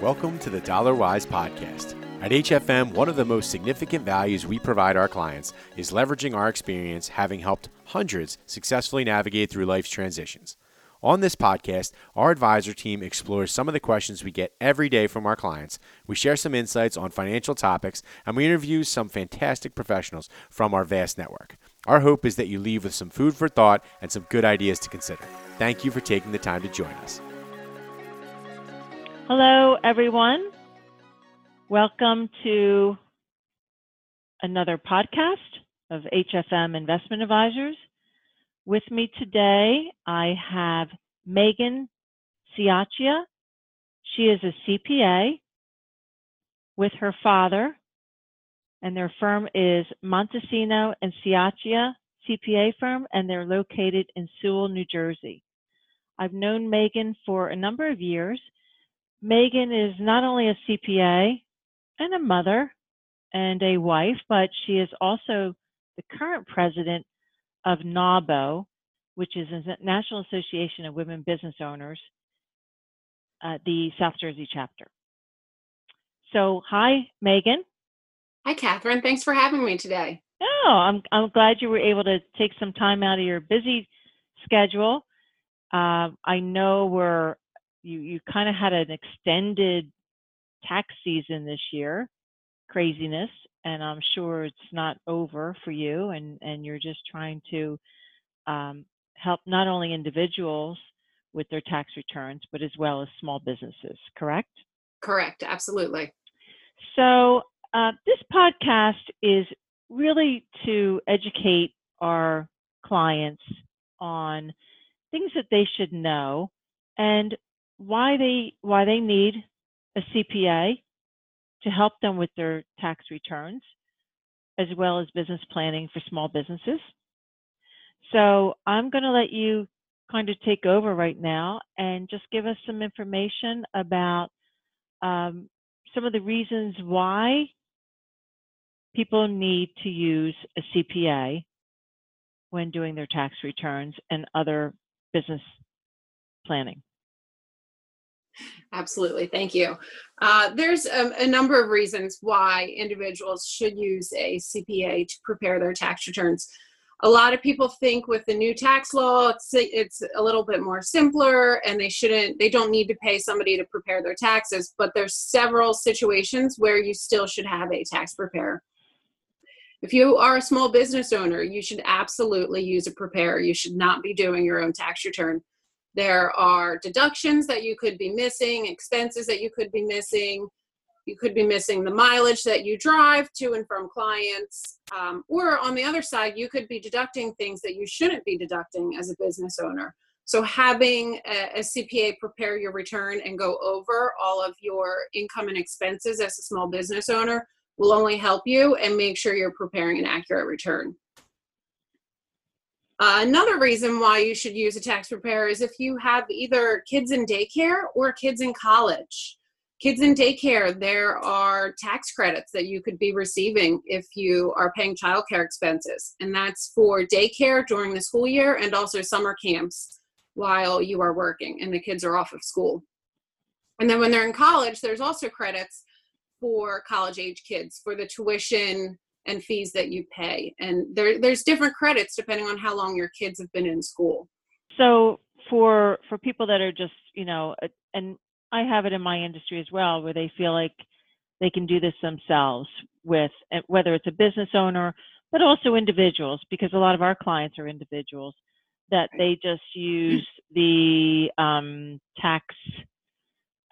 Welcome to the Dollar Wise Podcast. At HFM, one of the most significant values we provide our clients is leveraging our experience having helped hundreds successfully navigate through life's transitions. On this podcast, our advisor team explores some of the questions we get every day from our clients. We share some insights on financial topics, and we interview some fantastic professionals from our vast network. Our hope is that you leave with some food for thought and some good ideas to consider. Thank you for taking the time to join us. Hello, everyone. Welcome to another podcast of HFM Investment Advisors. With me today, I have Megan Ciaccia. She is a CPA with her father, and their firm is Montesino and Ciaccia CPA firm, and they're located in Sewell, New Jersey. I've known Megan for a number of years Megan is not only a CPA and a mother and a wife, but she is also the current president of NAWBO, which is a National Association of Women Business Owners, uh, the South Jersey chapter. So, hi, Megan. Hi, Catherine. Thanks for having me today. Oh, I'm I'm glad you were able to take some time out of your busy schedule. Uh, I know we're you you kind of had an extended tax season this year, craziness, and I'm sure it's not over for you, and and you're just trying to um, help not only individuals with their tax returns, but as well as small businesses. Correct? Correct. Absolutely. So uh, this podcast is really to educate our clients on things that they should know and why they why they need a CPA to help them with their tax returns as well as business planning for small businesses. So I'm going to let you kind of take over right now and just give us some information about um, some of the reasons why people need to use a CPA when doing their tax returns and other business planning. Absolutely. Thank you. Uh, there's a, a, number of reasons why individuals should use a CPA to prepare their tax returns. A lot of people think with the new tax law, it's, it's a little bit more simpler and they shouldn't, they don't need to pay somebody to prepare their taxes, but there's several situations where you still should have a tax preparer. If you are a small business owner, you should absolutely use a preparer. You should not be doing your own tax return. There are deductions that you could be missing, expenses that you could be missing. You could be missing the mileage that you drive to and from clients. Um, or on the other side, you could be deducting things that you shouldn't be deducting as a business owner. So, having a, a CPA prepare your return and go over all of your income and expenses as a small business owner will only help you and make sure you're preparing an accurate return. Uh, another reason why you should use a tax preparer is if you have either kids in daycare or kids in college. Kids in daycare, there are tax credits that you could be receiving if you are paying childcare expenses. And that's for daycare during the school year and also summer camps while you are working and the kids are off of school. And then when they're in college, there's also credits for college age kids for the tuition and fees that you pay. And there, there's different credits depending on how long your kids have been in school. So for for people that are just you know, and I have it in my industry as well, where they feel like they can do this themselves with whether it's a business owner, but also individuals, because a lot of our clients are individuals that they just use the um, tax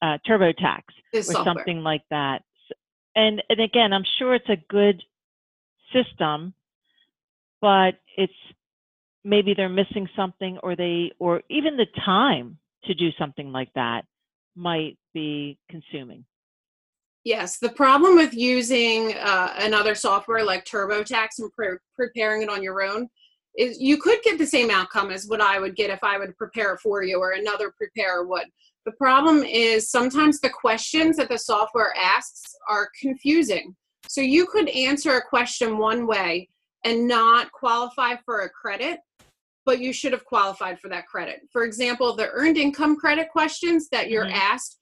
uh, TurboTax or software. something like that. And and again, I'm sure it's a good system, but it's maybe they're missing something or they or even the time to do something like that might be consuming. Yes, the problem with using uh, another software like TurboTax and pre- preparing it on your own is you could get the same outcome as what I would get if I would prepare it for you or another preparer would. The problem is sometimes the questions that the software asks are confusing. So you could answer a question one way and not qualify for a credit, but you should have qualified for that credit. For example, the earned income credit questions that you're Mhm. asked,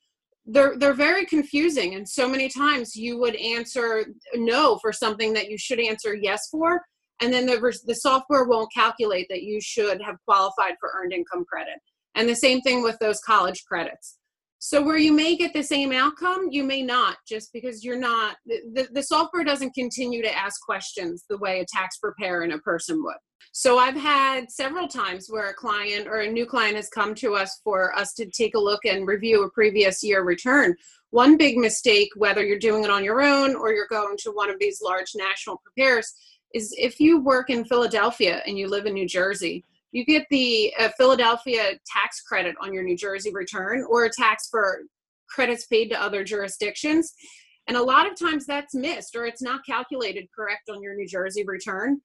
they're they're very confusing and so many times you would answer no for something that you should answer yes for and then the the software won't calculate that you should have qualified for earned income credit. And the same thing with those college credits. So where you may get the same outcome, you may not, just because you're not. The, the, software doesn't continue to ask questions the way a tax preparer and a person would. So I've had several times where a client or a new client has come to us for us to take a look and review a previous year return. One big mistake, whether you're doing it on your own or you're going to one of these large national preparers, is if you work in Philadelphia and you live in New Jersey, you get the uh, Philadelphia tax credit on your New Jersey return or a tax for credits paid to other jurisdictions. And a lot of times that's missed or it's not calculated correct on your New Jersey return.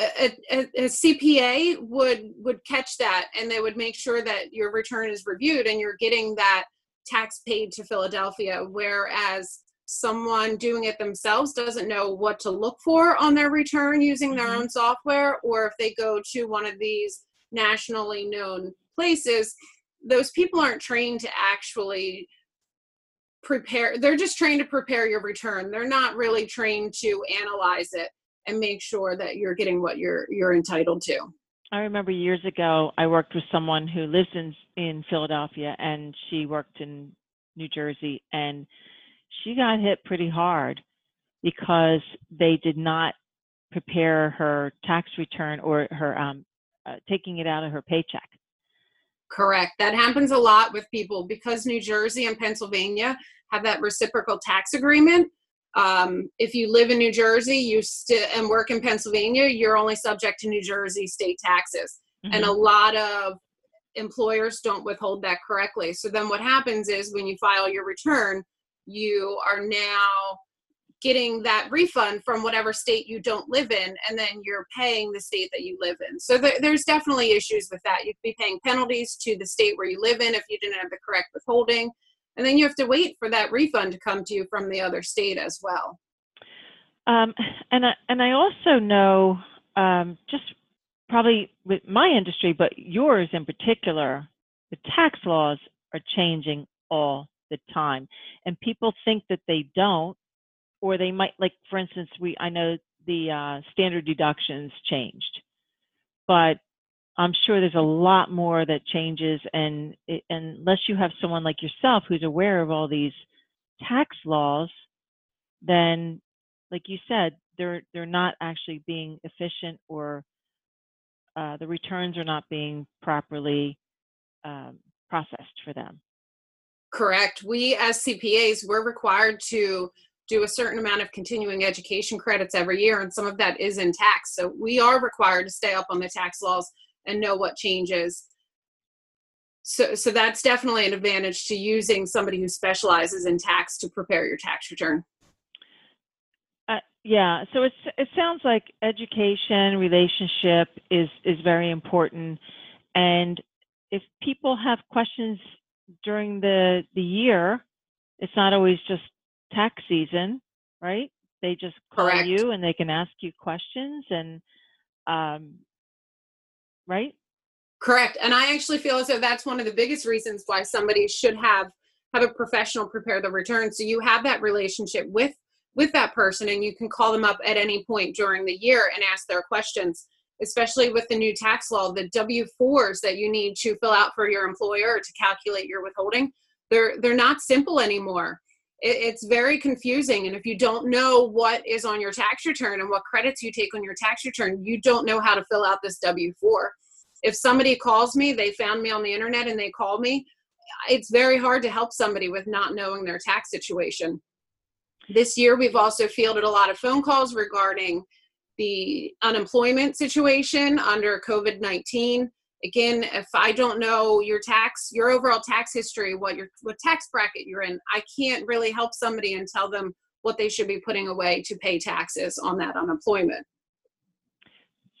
A, a, a CPA would would catch that and they would make sure that your return is reviewed and you're getting that tax paid to Philadelphia. Whereas someone doing it themselves doesn't know what to look for on their return using their Mhm. own software, or if they go to one of these nationally known places, those people aren't trained to actually prepare. They're just trained to prepare your return. They're not really trained to analyze it and make sure that you're getting what you're you're entitled to. I remember years ago, I worked with someone who lives in in Philadelphia, and she worked in New Jersey, and she got hit pretty hard because they did not prepare her tax return or her um, uh, taking it out of her paycheck. Correct. That happens a lot with people because New Jersey and Pennsylvania have that reciprocal tax agreement. Um, if you live in New Jersey, you still and work in Pennsylvania, you're only subject to New Jersey state taxes, and a Mhm. lot of employers don't withhold that correctly. So then, what happens is when you file your return, you are now getting that refund from whatever state you don't live in, and then you're paying the state that you live in. So there, there's definitely issues with that. You could be paying penalties to the state where you live in if you didn't have the correct withholding, and then you have to wait for that refund to come to you from the other state as well. Um, and I, and I also know um, just probably with my industry, but yours in particular, the tax laws are changing all the time, and people think that they don't, or they might like, for instance, we I know the uh, standard deductions changed, but I'm sure there's a lot more that changes, and it, unless you have someone like yourself who's aware of all these tax laws, then like you said, they're they're not actually being efficient or uh, the returns are not being properly um, processed for them. Correct. We as CPAs, we're required to do a certain amount of continuing education credits every year, and some of that is in tax. So we are required to stay up on the tax laws and know what changes. So, so that's definitely an advantage to using somebody who specializes in tax to prepare your tax return. Uh, yeah, so it's it sounds like education relationship is is very important, and if people have questions during the the year, it's not always just tax season, right? They just call Correct. you and they can ask you questions and um, right? Correct. And I actually feel as though that's one of the biggest reasons why somebody should have have a professional prepare the return. So you have that relationship with with that person and you can call them up at any point during the year and ask their questions, especially with the new tax law, the W4s that you need to fill out for your employer to calculate your withholding. They're they're not simple anymore. It, it's very confusing and if you don't know what is on your tax return and what credits you take on your tax return, you don't know how to fill out this W4 if somebody calls me, they found me on the internet and they call me, it's very hard to help somebody with not knowing their tax situation. This year, we've also fielded a lot of phone calls regarding the unemployment situation under COVID 19. Again, if I don't know your tax, your overall tax history, what your what tax bracket you're in, I can't really help somebody and tell them what they should be putting away to pay taxes on that unemployment.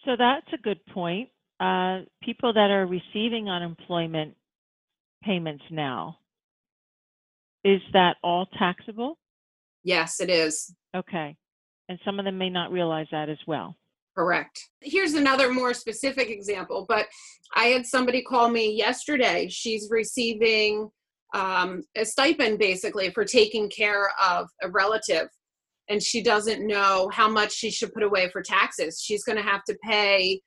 So that's a good point. Uh, people that are receiving unemployment payments now, is that all taxable? Yes, it is. Okay. And some of them may not realize that as well. Correct. Here's another more specific example, but I had somebody call me yesterday. She's receiving um, a stipend basically for taking care of a relative, and she doesn't know how much she should put away for taxes. She's going to have to pay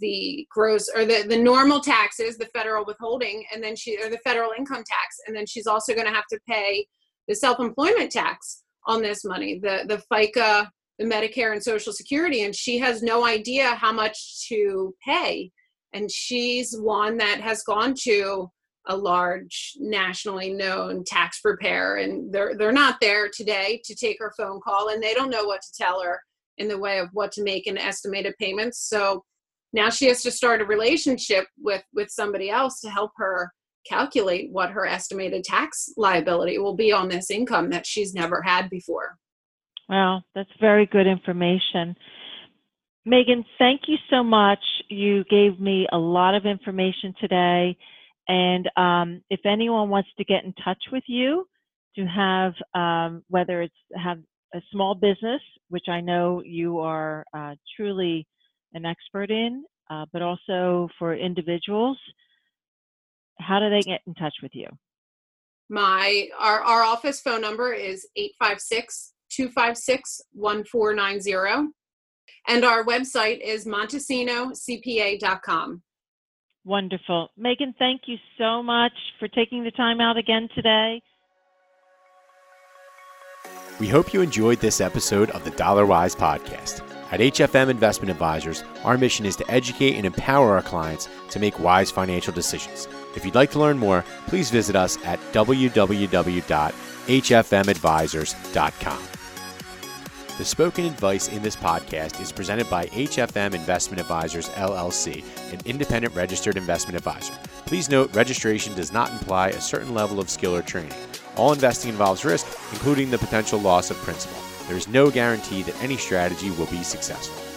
the gross or the, the normal taxes, the federal withholding, and then she or the federal income tax, and then she's also going to have to pay the self-employment tax on this money, the the FICA the Medicare and Social Security, and she has no idea how much to pay. And she's one that has gone to a large nationally known tax preparer and they're they're not there today to take her phone call and they don't know what to tell her in the way of what to make in estimated payments so now she has to start a relationship with with somebody else to help her calculate what her estimated tax liability will be on this income that she's never had before well, that's very good information. Megan, thank you so much. You gave me a lot of information today. And um, if anyone wants to get in touch with you to have, um, whether it's have a small business, which I know you are uh, truly an expert in, uh, but also for individuals, how do they get in touch with you? My our, our office phone number is 856 256 1490. And our website is montesinocpa.com. Wonderful. Megan, thank you so much for taking the time out again today. We hope you enjoyed this episode of the Dollar Wise podcast. At HFM Investment Advisors, our mission is to educate and empower our clients to make wise financial decisions. If you'd like to learn more, please visit us at www.hfmadvisors.com. The spoken advice in this podcast is presented by HFM Investment Advisors LLC, an independent registered investment advisor. Please note registration does not imply a certain level of skill or training. All investing involves risk, including the potential loss of principal. There is no guarantee that any strategy will be successful.